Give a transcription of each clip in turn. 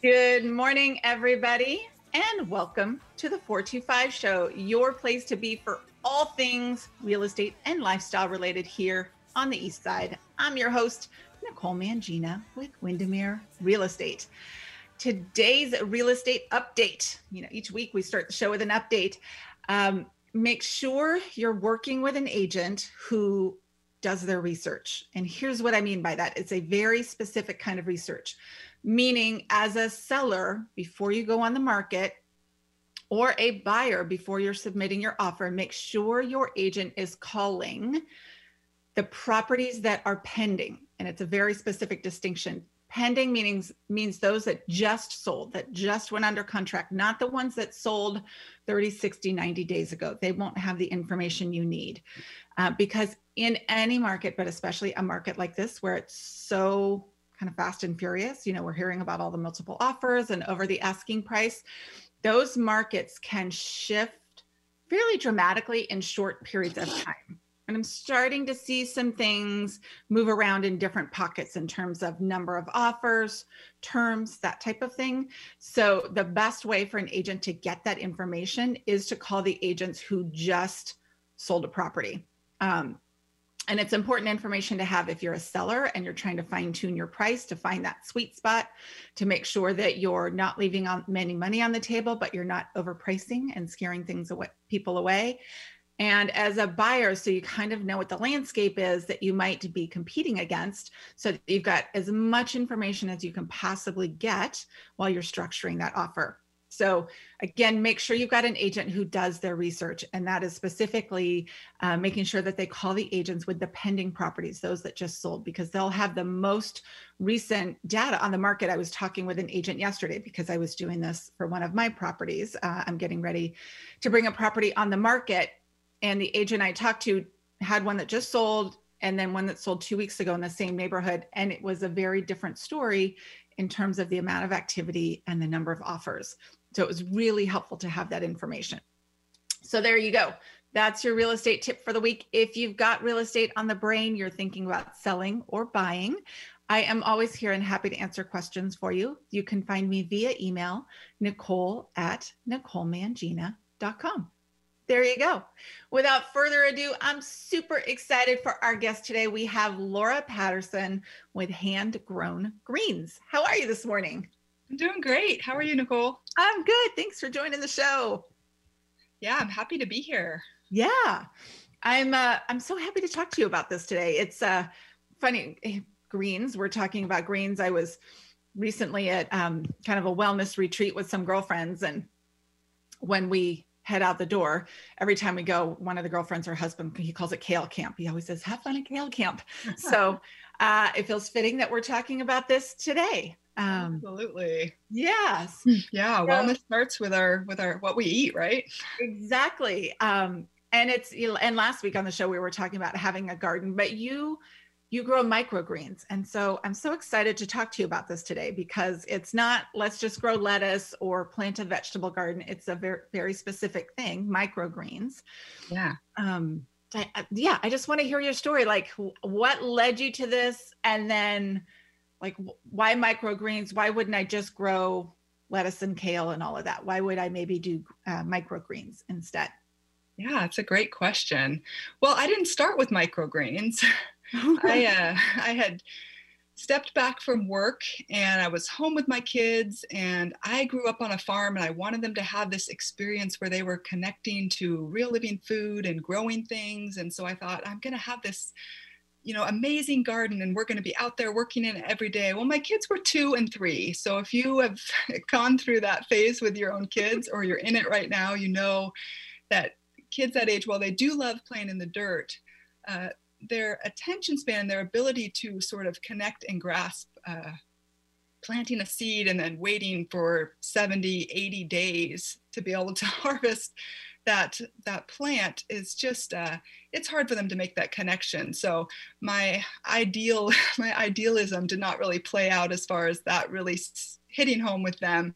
Good morning, everybody, and welcome to the 425 Show, your place to be for all things real estate and lifestyle related here on the East Side. I'm your host, Nicole Mangina with Windermere Real Estate. Today's real estate update. You know, each week we start the show with an update. Um, make sure you're working with an agent who does their research. And here's what I mean by that it's a very specific kind of research, meaning, as a seller, before you go on the market, or a buyer before you're submitting your offer, make sure your agent is calling the properties that are pending. And it's a very specific distinction. Pending meanings means those that just sold, that just went under contract, not the ones that sold 30, 60, 90 days ago. They won't have the information you need. Uh, because in any market, but especially a market like this where it's so kind of fast and furious, you know, we're hearing about all the multiple offers and over the asking price, those markets can shift fairly dramatically in short periods of time. And I'm starting to see some things move around in different pockets in terms of number of offers, terms, that type of thing. So, the best way for an agent to get that information is to call the agents who just sold a property. Um, and it's important information to have if you're a seller and you're trying to fine tune your price to find that sweet spot to make sure that you're not leaving on many money on the table, but you're not overpricing and scaring things away, people away. And as a buyer, so you kind of know what the landscape is that you might be competing against. So you've got as much information as you can possibly get while you're structuring that offer. So again, make sure you've got an agent who does their research, and that is specifically uh, making sure that they call the agents with the pending properties, those that just sold, because they'll have the most recent data on the market. I was talking with an agent yesterday because I was doing this for one of my properties. Uh, I'm getting ready to bring a property on the market, and the agent I talked to had one that just sold and then one that sold two weeks ago in the same neighborhood. And it was a very different story in terms of the amount of activity and the number of offers. So it was really helpful to have that information. So there you go. That's your real estate tip for the week. If you've got real estate on the brain, you're thinking about selling or buying, I am always here and happy to answer questions for you. You can find me via email, nicole at nicolemangina.com there you go. Without further ado, I'm super excited for our guest today. We have Laura Patterson with Hand Grown Greens. How are you this morning? I'm doing great. How are you, Nicole? I'm good. Thanks for joining the show. Yeah, I'm happy to be here. Yeah. I'm uh, I'm so happy to talk to you about this today. It's uh funny eh, greens. We're talking about greens. I was recently at um, kind of a wellness retreat with some girlfriends and when we head out the door every time we go one of the girlfriends her husband he calls it kale camp he always says have fun at kale camp so uh, it feels fitting that we're talking about this today um, absolutely yes yeah so, wellness starts with our with our what we eat right exactly um, and it's and last week on the show we were talking about having a garden but you you grow microgreens. And so I'm so excited to talk to you about this today because it's not let's just grow lettuce or plant a vegetable garden. It's a very, very specific thing, microgreens. Yeah. Um, I, yeah, I just want to hear your story. Like, what led you to this? And then, like, why microgreens? Why wouldn't I just grow lettuce and kale and all of that? Why would I maybe do uh, microgreens instead? Yeah, it's a great question. Well, I didn't start with microgreens. I uh, I had stepped back from work and I was home with my kids and I grew up on a farm and I wanted them to have this experience where they were connecting to real living food and growing things and so I thought I'm going to have this you know amazing garden and we're going to be out there working in it every day. Well my kids were 2 and 3 so if you have gone through that phase with your own kids or you're in it right now you know that kids that age while they do love playing in the dirt uh, their attention span, their ability to sort of connect and grasp uh, planting a seed and then waiting for 70, 80 days to be able to harvest that that plant is just uh, it's hard for them to make that connection. So my ideal my idealism did not really play out as far as that really hitting home with them.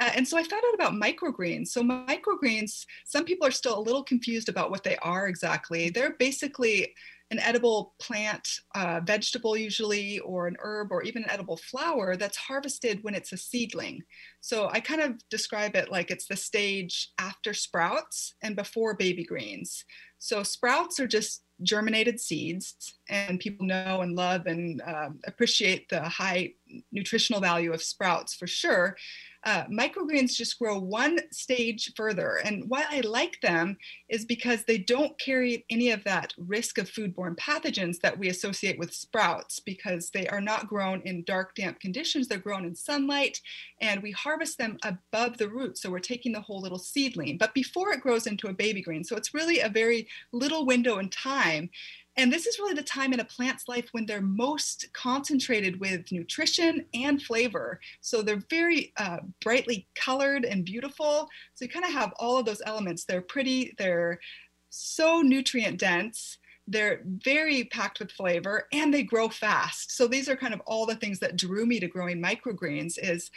Uh, and so i found out about microgreens. So microgreens some people are still a little confused about what they are exactly. They're basically an edible plant, uh, vegetable usually, or an herb, or even an edible flower that's harvested when it's a seedling. So I kind of describe it like it's the stage after sprouts and before baby greens. So sprouts are just germinated seeds, and people know and love and uh, appreciate the high nutritional value of sprouts for sure. Uh, microgreens just grow one stage further. And why I like them is because they don't carry any of that risk of foodborne pathogens that we associate with sprouts because they are not grown in dark, damp conditions. They're grown in sunlight and we harvest them above the root. So we're taking the whole little seedling, but before it grows into a baby green. So it's really a very little window in time. And this is really the time in a plant's life when they're most concentrated with nutrition and flavor. So they're very uh, brightly colored and beautiful. So you kind of have all of those elements. They're pretty, they're so nutrient dense. They're very packed with flavor and they grow fast. So these are kind of all the things that drew me to growing microgreens is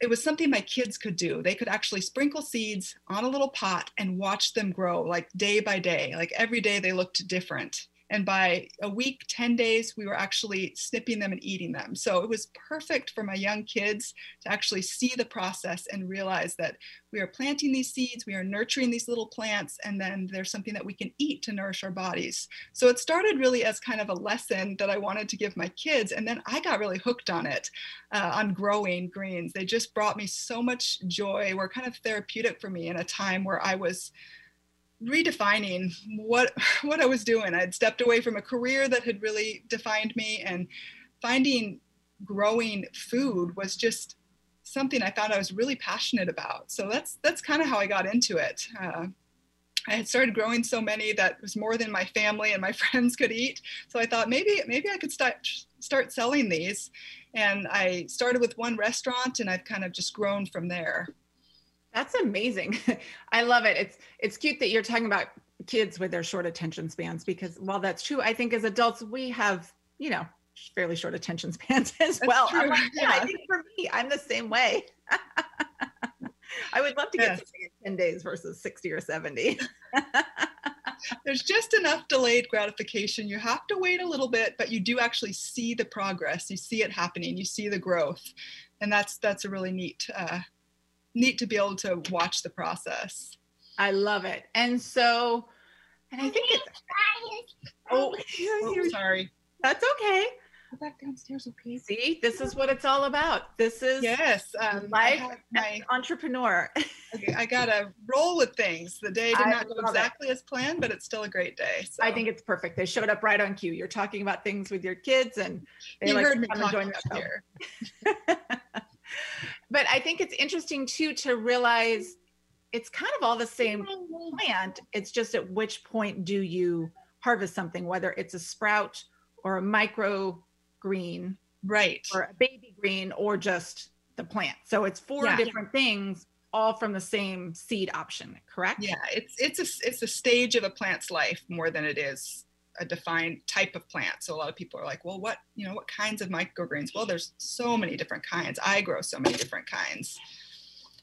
it was something my kids could do. They could actually sprinkle seeds on a little pot and watch them grow like day by day. Like every day they looked different. And by a week, 10 days, we were actually snipping them and eating them. So it was perfect for my young kids to actually see the process and realize that we are planting these seeds, we are nurturing these little plants, and then there's something that we can eat to nourish our bodies. So it started really as kind of a lesson that I wanted to give my kids. And then I got really hooked on it, uh, on growing greens. They just brought me so much joy, were kind of therapeutic for me in a time where I was redefining what what I was doing. I'd stepped away from a career that had really defined me and finding growing food was just something I found I was really passionate about. So that's that's kind of how I got into it. Uh, I had started growing so many that was more than my family and my friends could eat. So I thought maybe maybe I could start start selling these. And I started with one restaurant and I've kind of just grown from there. That's amazing. I love it. It's it's cute that you're talking about kids with their short attention spans because while that's true, I think as adults we have, you know, fairly short attention spans as that's well. Like, yeah. I think for me, I'm the same way. I would love to get yes. something in 10 days versus 60 or 70. There's just enough delayed gratification. You have to wait a little bit, but you do actually see the progress. You see it happening. You see the growth, and that's that's a really neat uh, neat to be able to watch the process. I love it. And so, and I think it's. Oh, oh sorry. That's okay. Go back downstairs, okay? See, this is what it's all about. This is yes, um, life my entrepreneur. okay, I gotta roll with things. The day did not go exactly it. as planned, but it's still a great day. So. I think it's perfect. They showed up right on cue. You're talking about things with your kids, and they you like heard me come and join here. but I think it's interesting too to realize it's kind of all the same plant. It's just at which point do you harvest something, whether it's a sprout or a micro green, right, or a baby green, or just the plant. So it's four yeah. different things, all from the same seed option. Correct? Yeah, it's it's a it's a stage of a plant's life more than it is a defined type of plant. So a lot of people are like, well, what, you know, what kinds of microgreens? Well, there's so many different kinds. I grow so many different kinds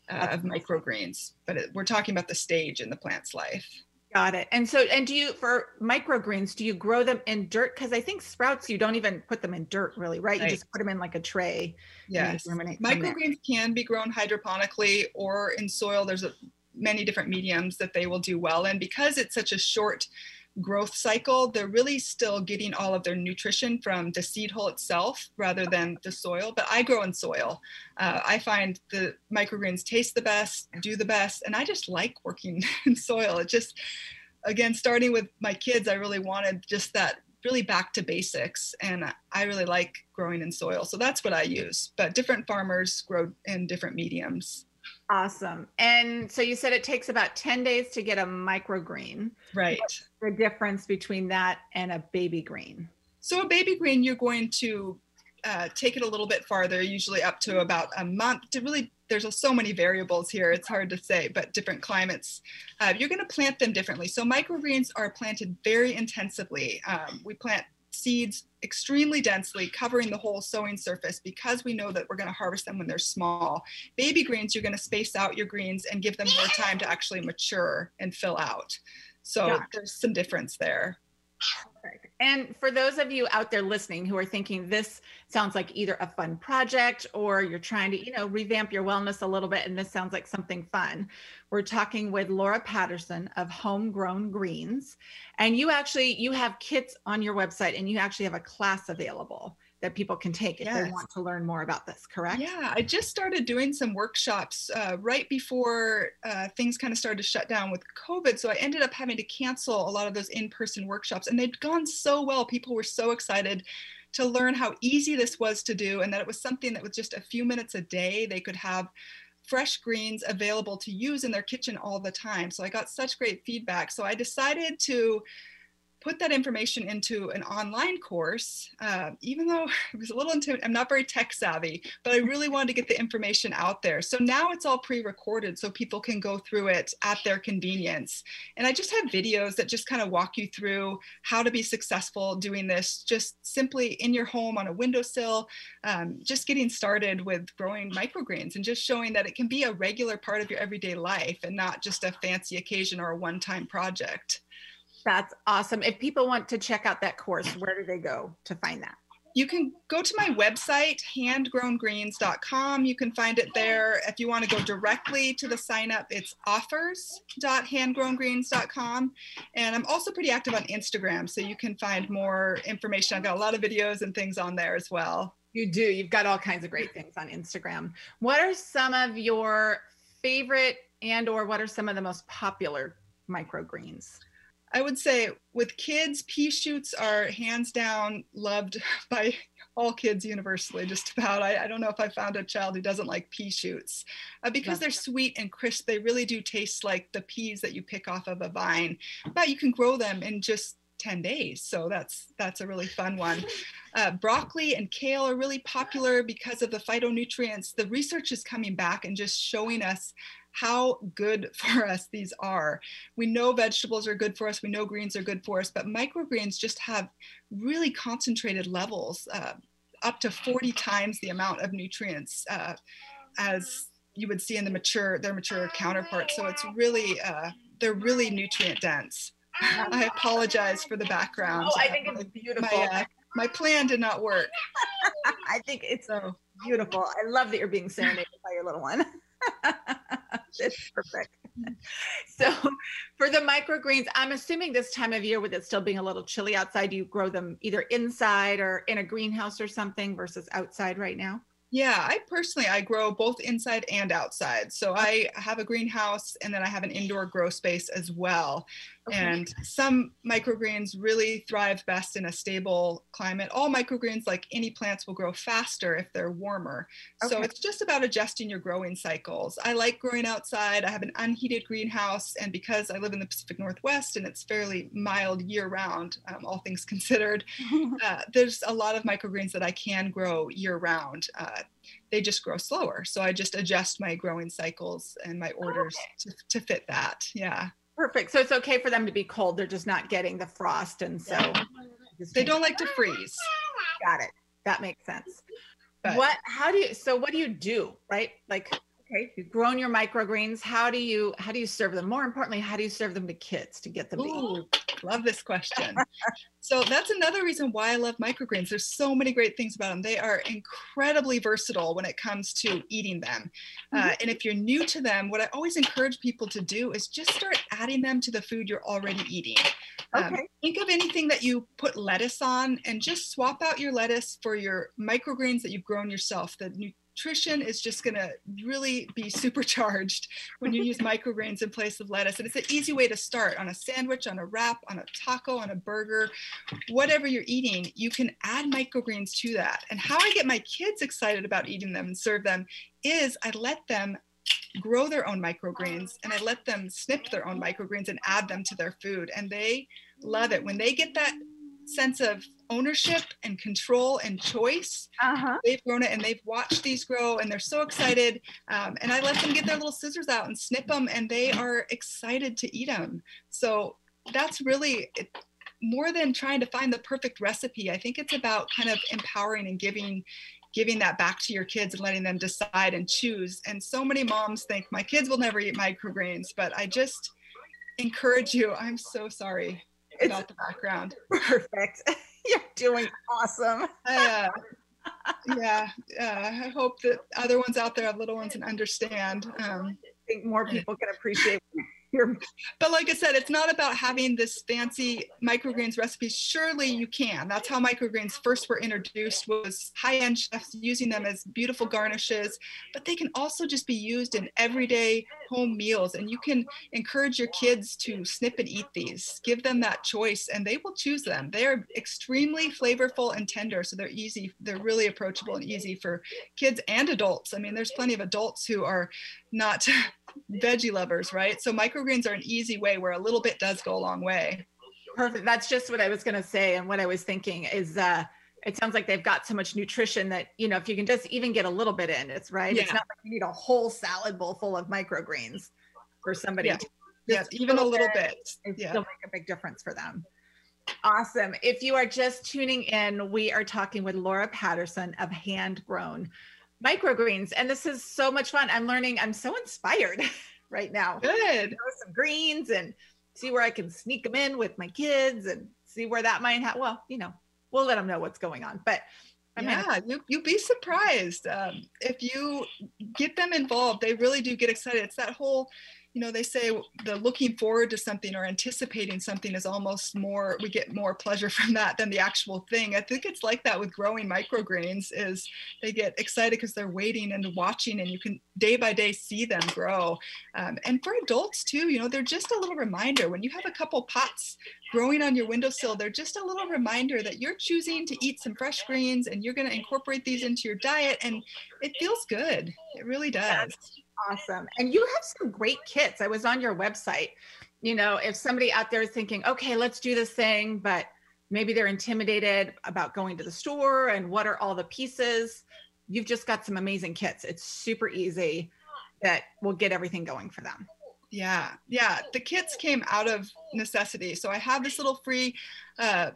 uh, of microgreens, but it, we're talking about the stage in the plant's life. Got it. And so, and do you, for microgreens, do you grow them in dirt? Because I think sprouts, you don't even put them in dirt really, right? right. You just put them in like a tray. Yes. Microgreens can be grown hydroponically or in soil. There's a, many different mediums that they will do well in because it's such a short growth cycle, they're really still getting all of their nutrition from the seed hole itself rather than the soil. But I grow in soil. Uh, I find the microgreens taste the best, do the best, and I just like working in soil. It just, again, starting with my kids, I really wanted just that really back to basics and i really like growing in soil so that's what i use but different farmers grow in different mediums Awesome. And so you said it takes about 10 days to get a microgreen. Right. What's the difference between that and a baby green? So a baby green, you're going to uh, take it a little bit farther, usually up to about a month to really there's so many variables here it's hard to say but different climates uh, you're going to plant them differently so microgreens are planted very intensively um, we plant seeds extremely densely, covering the whole sowing surface because we know that we're going to harvest them when they're small. Baby greens, you're going to space out your greens and give them more time to actually mature and fill out. So yeah. there's some difference there. Perfect. And for those of you out there listening who are thinking this sounds like either a fun project or you're trying to, you know, revamp your wellness a little bit and this sounds like something fun, we're talking with Laura Patterson of Homegrown Greens. And you actually you have kits on your website and you actually have a class available that people can take if yes. they want to learn more about this, correct? Yeah, I just started doing some workshops uh, right before uh, things kind of started to shut down with COVID. So I ended up having to cancel a lot of those in person workshops, and they'd gone so well. People were so excited to learn how easy this was to do and that it was something that with just a few minutes a day they could have fresh greens available to use in their kitchen all the time. So I got such great feedback. So I decided to put that information into an online course, uh, even though it was a little intimidating. I'm not very tech savvy, but I really wanted to get the information out there. So now it's all pre-recorded so people can go through it at their convenience. And I just have videos that just kind of walk you through how to be successful doing this just simply in your home on a windowsill, um, just getting started with growing microgreens and just showing that it can be a regular part of your everyday life and not just a fancy occasion or a one-time project. That's awesome. If people want to check out that course, where do they go to find that? You can go to my website, handgrowngreens.com. You can find it there. If you want to go directly to the sign up, it's offers.handgrowngreens.com. And I'm also pretty active on Instagram, so you can find more information. I've got a lot of videos and things on there as well. You do. You've got all kinds of great things on Instagram. What are some of your favorite and or what are some of the most popular microgreens? I would say with kids, pea shoots are hands down loved by all kids universally, just about. I, I don't know if I found a child who doesn't like pea shoots uh, because they're sweet and crisp. They really do taste like the peas that you pick off of a vine, but you can grow them in just 10 days. So that's that's a really fun one. Uh, broccoli and kale are really popular because of the phytonutrients. The research is coming back and just showing us how good for us these are. We know vegetables are good for us, we know greens are good for us, but microgreens just have really concentrated levels, uh, up to 40 times the amount of nutrients uh, as you would see in the mature their mature counterparts. So it's really uh, they're really nutrient dense. I apologize for the background. Oh, I think it's beautiful. My, uh, my plan did not work. I think it's so beautiful. I love that you're being serenaded by your little one. it's perfect. So, for the microgreens, I'm assuming this time of year, with it still being a little chilly outside, you grow them either inside or in a greenhouse or something versus outside right now? Yeah, I personally I grow both inside and outside. So I have a greenhouse and then I have an indoor grow space as well. Okay. And some microgreens really thrive best in a stable climate. All microgreens, like any plants, will grow faster if they're warmer. Okay. So it's just about adjusting your growing cycles. I like growing outside. I have an unheated greenhouse, and because I live in the Pacific Northwest and it's fairly mild year round, um, all things considered, uh, there's a lot of microgreens that I can grow year round. Uh, they just grow slower. So I just adjust my growing cycles and my orders okay. to, to fit that. Yeah. Perfect. So it's okay for them to be cold. They're just not getting the frost. And so they don't like to freeze. Got it. That makes sense. But, what, how do you, so what do you do, right? Like, okay, you've grown your microgreens. How do you, how do you serve them? More importantly, how do you serve them to kids to get them Ooh, to eat? Love this question. so that's another reason why I love microgreens. There's so many great things about them. They are incredibly versatile when it comes to eating them. Uh, mm-hmm. Uh, and if you're new to them, what I always encourage people to do is just start adding them to the food you're already eating. Um, okay. Um, think of anything that you put lettuce on and just swap out your lettuce for your microgreens that you've grown yourself. The nutrition is just going to really be supercharged when you use microgreens in place of lettuce. And it's an easy way to start on a sandwich, on a wrap, on a taco, on a burger, whatever you're eating, you can add microgreens to that. And how I get my kids excited about eating them and serve them is I let them grow their own microgreens and I let them snip their own microgreens and add them to their food. And they love it. When they get that sense of ownership and control and choice. Uh-huh. They've grown it and they've watched these grow and they're so excited. Um, and I let them get their little scissors out and snip them and they are excited to eat them. So that's really it, more than trying to find the perfect recipe. I think it's about kind of empowering and giving giving that back to your kids and letting them decide and choose. And so many moms think my kids will never eat microgreens, but I just encourage you. I'm so sorry about the background. Perfect. You're doing awesome. I, uh, yeah, uh, I hope that other ones out there have little ones and understand. Um, I think more people can appreciate but like I said, it's not about having this fancy microgreens recipe. Surely you can. That's how microgreens first were introduced was high-end chefs using them as beautiful garnishes, but they can also just be used in everyday home meals. And you can encourage your kids to snip and eat these. Give them that choice and they will choose them. They're extremely flavorful and tender. So they're easy. They're really approachable and easy for kids and adults. I mean, there's plenty of adults who are not veggie lovers, right? So microgreens are an easy way where a little bit does go a long way. Perfect. That's just what I was going to say. And what I was thinking is, uh, it sounds like they've got so much nutrition that you know if you can just even get a little bit in it's right yeah. it's not like you need a whole salad bowl full of microgreens for somebody yeah, yeah even a little bit, bit. yeah. still make a big difference for them awesome if you are just tuning in we are talking with laura patterson of hand grown microgreens. And this is so much fun. I'm learning, I'm so inspired right now. Good. some greens and see where I can sneak them in with my kids and see where that might have. Well, you know, we'll let them know what's going on. But I'm yeah, gonna- you you'd be surprised um, if you get them involved. They really do get excited. It's that whole you know they say the looking forward to something or anticipating something is almost more we get more pleasure from that than the actual thing. I think it's like that with growing microgreens is they get excited because they're waiting and watching and you can day by day see them grow. Um, and for adults too you know they're just a little reminder. When you have a couple pots growing on your windowsill they're just a little reminder that you're choosing to eat some fresh greens and you're going to incorporate these into your diet and it feels good. It really does awesome. And you have some great kits. I was on your website. You know, if somebody out there is thinking, okay, let's do this thing, but maybe they're intimidated about going to the store and what are all the pieces, you've just got some amazing kits. It's super easy that will get everything going for them. Yeah, yeah. The kits came out of necessity. So I have this little free uh,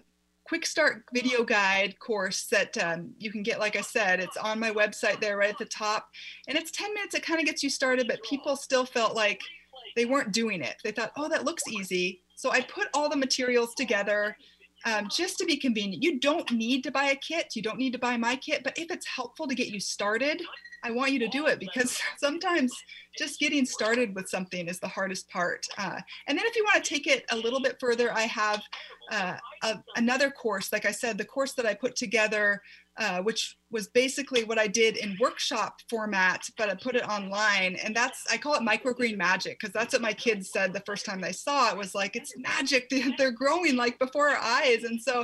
quick start video guide course that um, you can get like i said it's on my website there right at the top. And it's 10 minutes it kind of gets you started but people still felt like they weren't doing it. They thought oh that looks easy. So i put all the materials together um, just to be convenient. You don't need to buy a kit. You don't need to buy my kit but if it's helpful to get you started I want you to do it because sometimes just getting started with something is the hardest part. Uh, and then if you want to take it a little bit further, I have uh, a, another course, like I said, the course that I put together, uh, which was basically what I did in workshop format, but I put it online. And that's, I call it microgreen magic because that's what my kids said the first time they saw it was like, it's magic. They're growing like before our eyes. And so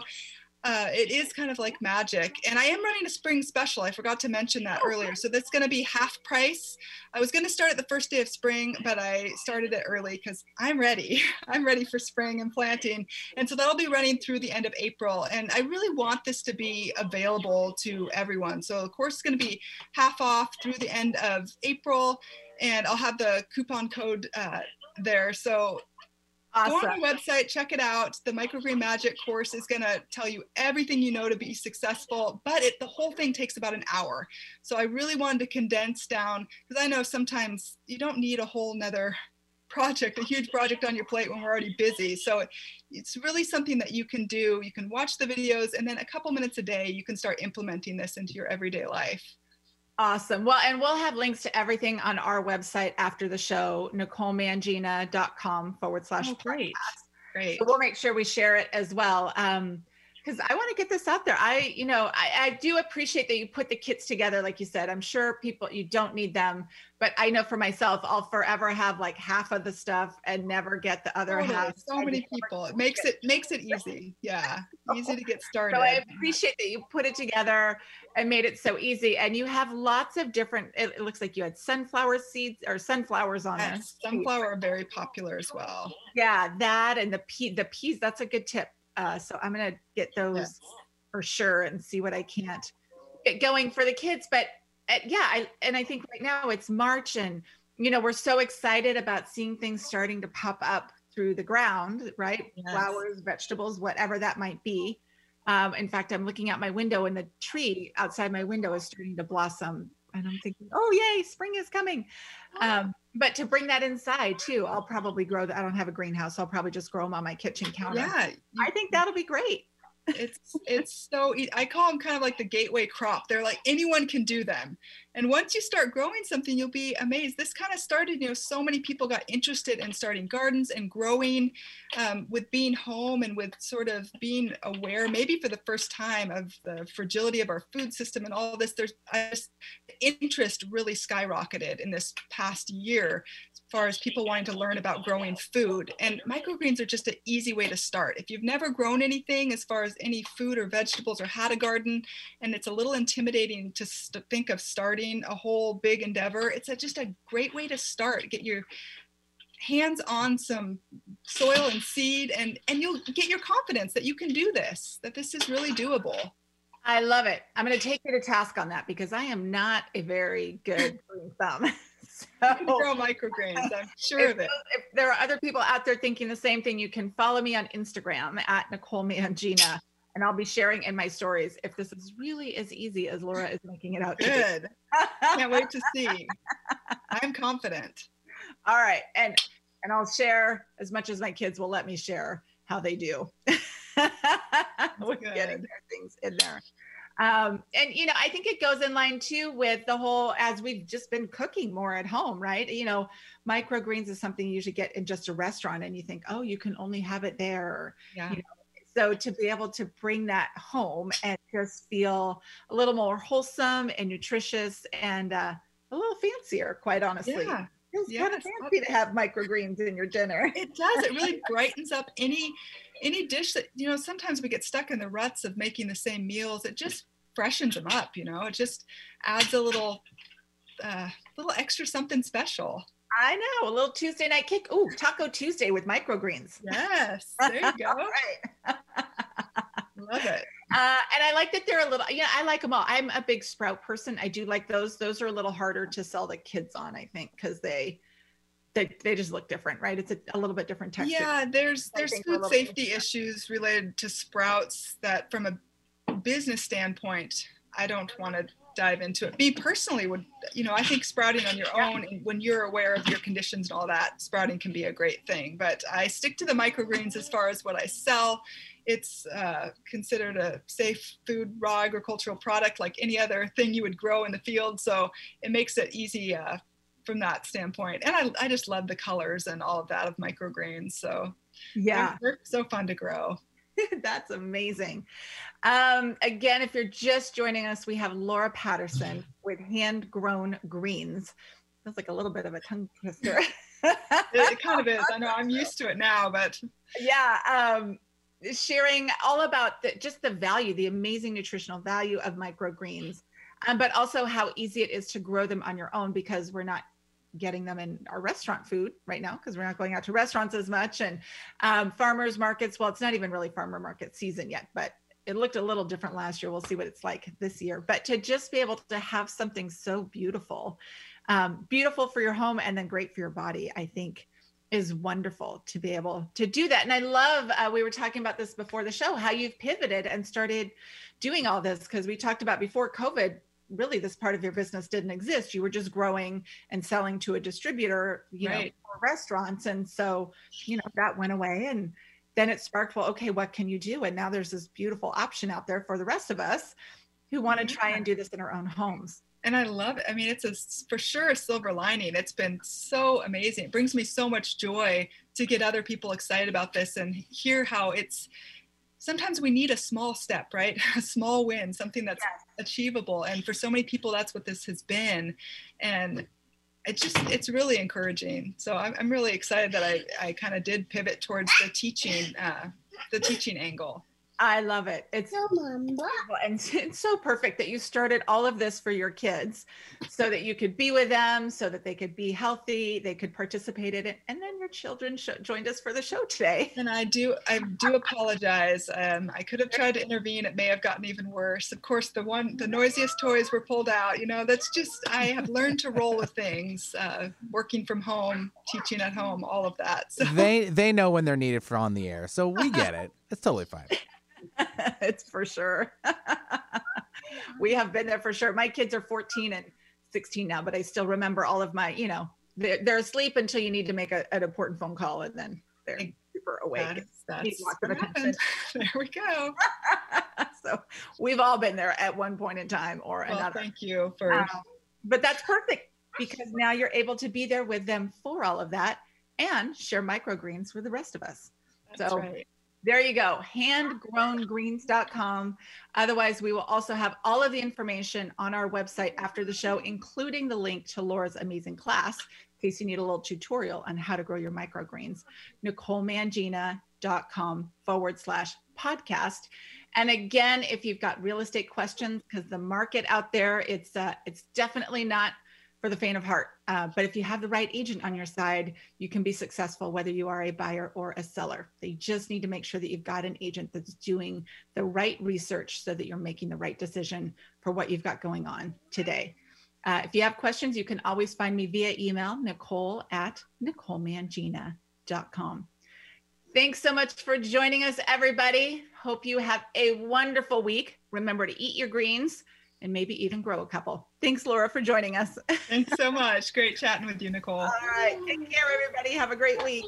uh, it is kind of like magic. And I am running a spring special. I forgot to mention that earlier. So that's going to be half price. I was going to start at the first day of spring, but I started it early because I'm ready. I'm ready for spring and planting. And so that'll be running through the end of April. And I really want this to be available to everyone. So the course is going to be half off through the end of April. And I'll have the coupon code uh, there. So Awesome. Go on our website, check it out. The Microgreen Magic course is going to tell you everything you know to be successful, but it the whole thing takes about an hour. So I really wanted to condense down because I know sometimes you don't need a whole nother project, a huge project on your plate when we're already busy. So it's really something that you can do. You can watch the videos and then a couple minutes a day, you can start implementing this into your everyday life. Awesome. Well, and we'll have links to everything on our website after the show, nicolemangina.com forward slash. Oh, great. Great. So we'll make sure we share it as well. Um, because I want to get this out there. I, you know, I, I, do appreciate that you put the kits together, like you said. I'm sure people you don't need them, but I know for myself, I'll forever have like half of the stuff and never get the other totally. half. So many people. It makes it makes it easy. Yeah, easy to get started. So I appreciate that you put it together and made it so easy. And you have lots of different. It, it looks like you had sunflower seeds or sunflowers on yes, there. Sunflower are very popular as well. Yeah, that and the pea. The peas. That's a good tip uh, so I'm going to get those yes. for sure and see what I can't get going for the kids. But uh, yeah, I, and I think right now it's March and, you know, we're so excited about seeing things starting to pop up through the ground, right? Yes. Flowers, vegetables, whatever that might be. Um, in fact, I'm looking out my window and the tree outside my window is starting to blossom and I'm thinking, oh yay, spring is coming. Um, but to bring that inside too, I'll probably grow that. I don't have a greenhouse, so I'll probably just grow them on my kitchen counter. Yeah, I think that'll be great it's it's so i call them kind of like the gateway crop. They're like anyone can do them. And once you start growing something you'll be amazed. This kind of started you know so many people got interested in starting gardens and growing um, with being home and with sort of being aware maybe for the first time of the fragility of our food system and all this. There's just interest really skyrocketed in this past year far as people wanting to learn about growing food. And microgreens are just an easy way to start. If you've never grown anything as far as any food or vegetables or had a garden, and it's a little intimidating to st- think of starting a whole big endeavor, it's a, just a great way to start. Get your hands on some soil and seed and and you'll get your confidence that you can do this that this is really doable i love it i'm going to take you to task on that because i am not a very good green thumb so, grow microgreens. I'm sure if, of it. If there are other people out there thinking the same thing, you can follow me on Instagram at Nicole Mangina, and I'll be sharing in my stories if this is really as easy as Laura is making it out. Good. Can't wait to see. I'm confident. All right, and and I'll share as much as my kids will let me share how they do. With getting their things in there. Um, and you know, I think it goes in line too with the whole as we've just been cooking more at home, right? You know, microgreens is something you usually get in just a restaurant, and you think, oh, you can only have it there. Yeah. You know, so to be able to bring that home and just feel a little more wholesome and nutritious and uh, a little fancier, quite honestly. Yeah. It's yes, kind of fancy to have microgreens in your dinner. It does. It really brightens up any any dish that you know sometimes we get stuck in the ruts of making the same meals it just freshens them up you know it just adds a little uh, little extra something special I know a little Tuesday night kick. Ooh, Taco Tuesday with microgreens. Yes, there you go. right. Love it. Uh, and I like that they're a little. Yeah, I like them all. I'm a big sprout person. I do like those. Those are a little harder to sell the kids on, I think, because they they, they just look different, right? It's a, a little bit different texture. Yeah, there's there's food safety issues related to sprouts that from a business standpoint, I don't want to dive into it. Me personally would, you know, I think sprouting on your own when you're aware of your conditions and all that, sprouting can be a great thing. But I stick to the microgreens as far as what I sell. It's uh, considered a safe food, raw agricultural product like any other thing you would grow in the field. So it makes it easy uh, from that standpoint. And I, I just love the colors and all of that of microgreens. So yeah, they're, they're so fun to grow. That's amazing. Um, again, if you're just joining us, we have Laura Patterson with Hand Grown Greens. That's like a little bit of a tongue twister. it, it, kind of is. I know I'm used to it now, but yeah. Um, sharing all about the, just the value, the amazing nutritional value of microgreens, um, but also how easy it is to grow them on your own because we're not getting them in our restaurant food right now because we're not going out to restaurants as much. And um, farmers markets well it's not even really farmer market season yet but it looked a little different last year. We'll see what it's like this year. But to just be able to have something so beautiful um, beautiful for your home and then great for your body i think is wonderful to be able to do that. And i love uh, we were talking about this before the show how you've pivoted and started doing all this because we talked about before covid really this part of your business didn't exist. You were just growing and selling to a distributor, you right. know, for restaurants. And so, you know, that went away. And then it sparked, well, okay, what can you do? And now there's this beautiful option out there for the rest of us who want to try and do this in our own homes. And I love it. I mean, it's a, for sure a silver lining. It's been so amazing. It brings me so much joy to get other people excited about this and hear how it's sometimes we need a small step, right? A small win, something that's yes. Achievable. And for so many people, that's what this has been. And it's just, it's really encouraging. So I'm, I'm really excited that I, I kind of did pivot towards the teaching, uh, the teaching angle. I love it. It's so and it's so perfect that you started all of this for your kids so that you could be with them, so that they could be healthy, they could participate in it. And then your children sh- joined us for the show today. And I do, I do apologize. Um, I could have tried to intervene. It may have gotten even worse. Of course, the one, the noisiest toys were pulled out. You know, that's just, I have learned to roll with things, uh, working from home, teaching at home, all of that. So. They, they know when they're needed for on the air. So we get it. It's totally fine. it's for sure. we have been there for sure. My kids are 14 and 16 now, but I still remember all of my, you know, they're, they're asleep until you need to make a, an important phone call and then they're super awake. That's, that's Need lots of what happened. There we go. so we've all been there at one point in time or Well, another. thank you for Um, but that's perfect because now you're able to be there with them for all of that and share microgreens with the rest of us. that's so- right. There you go, handgrowngreens.com. Otherwise, we will also have all of the information on our website after the show, including the link to Laura's amazing class, in case you need a little tutorial on how to grow your microgreens. NicoleMangina.com forward slash podcast. And again, if you've got real estate questions, because the market out there, it's uh, it's definitely not for the faint of heart. Uh, but if you have the right agent on your side, you can be successful whether you are a buyer or a seller. They just need to make sure that you've got an agent that's doing the right research so that you're making the right decision for what you've got going on today. Uh, if you have questions, you can always find me via email, nicole at nicolemangina.com. Thanks so much for joining us, everybody. Hope you have a wonderful week. Remember to eat your greens and maybe even grow a couple. Thanks, Laura, for joining us. Thanks so much. Great chatting with you, Nicole. All right. Take care, everybody. Have a great week.